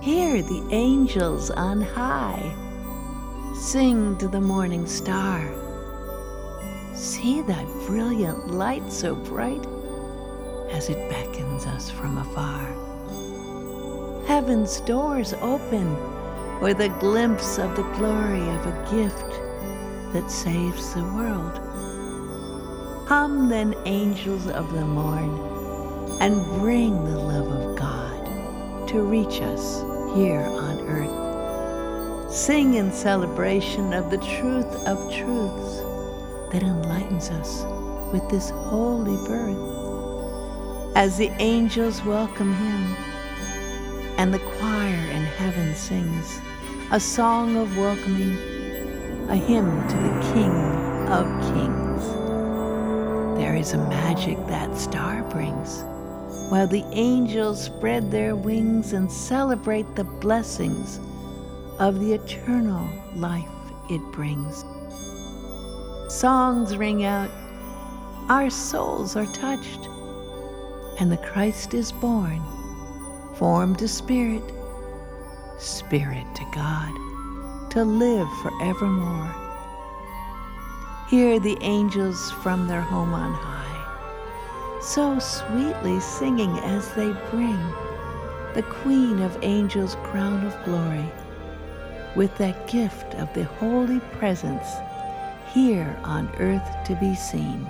Hear the angels on high sing to the morning star. See that brilliant light so bright as it beckons us from afar. Heaven's doors open with a glimpse of the glory of a gift that saves the world. Come then, angels of the morn, and bring the love of God to reach us here on earth. Sing in celebration of the truth of truths that enlightens us with this holy birth. As the angels welcome him, and the choir in heaven sings a song of welcoming, a hymn to the King of Kings. There is a magic that star brings while the angels spread their wings and celebrate the blessings of the eternal life it brings. Songs ring out, our souls are touched, and the Christ is born, formed to spirit, spirit to God, to live forevermore. Hear the angels from their home on high so sweetly singing as they bring the Queen of Angels' crown of glory with that gift of the holy presence here on earth to be seen.